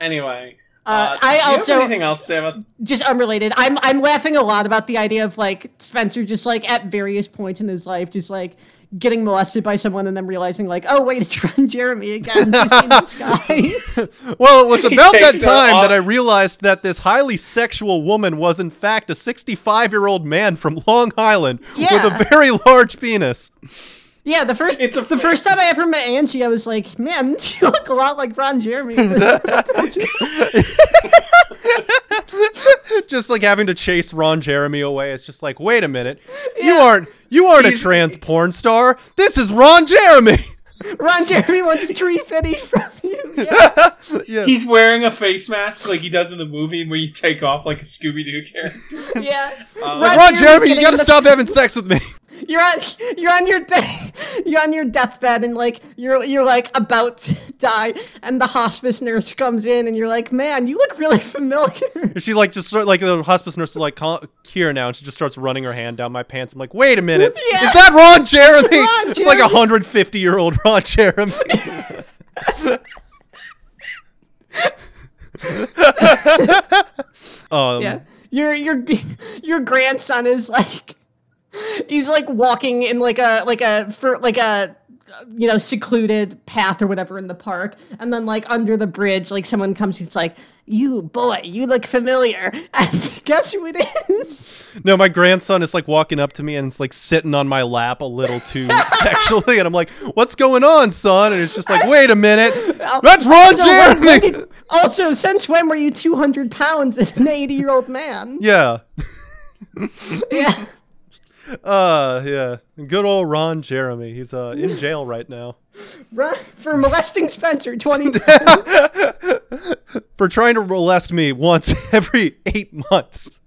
Anyway, Uh, uh, I do you have also- anything else to say about? just unrelated. I'm I'm laughing a lot about the idea of like Spencer just like at various points in his life just like getting molested by someone and then realizing like, oh wait, it's Ron Jeremy again, just in disguise. Well, it was about that time that I realized that this highly sexual woman was in fact a 65 year old man from Long Island Yeah. with a very large penis. Yeah, the first It's a- the first time I ever met Angie, I was like, man, you look a lot like Ron Jeremy. just like having to chase Ron Jeremy away. It's just like, wait a minute, you aren't you aren't a trans porn star. This is Ron Jeremy. Ron Jeremy wants tree fitty from you. Yeah. yeah. He's wearing a face mask like he does in the movie where you take off like a Scooby Doo character. yeah. Uh, Ron Jeremy, you gotta the- stop having sex with me. You're on you're on your de- you're on your deathbed and like you're you're like about to die and the hospice nurse comes in and you're like, man, you look really familiar. She like just start like the hospice nurse is like here now, and she just starts running her hand down my pants. I'm like, wait a minute, Yeah. is that Ron Jeremy? Ron it's like a 150 year old Ron Jeremy. um, Yeah. Your your your grandson is like he's like walking in like a like a for like a you know secluded path or whatever in the park. And then like under the bridge like someone comes it's like you boy you look familiar. And guess who it is? No, my grandson is like walking up to me and it's like sitting on my lap a little too sexually, and I'm like, "What's going on, son?" And it's just like, "Wait a minute, that's Ron So Jeremy." did- also since when were you 200 pounds and an 80 year old man? Yeah, yeah uh, yeah, good old Ron Jeremy. He's uh in jail right now Run for molesting Spencer 20 times. for trying to molest me once every eight months.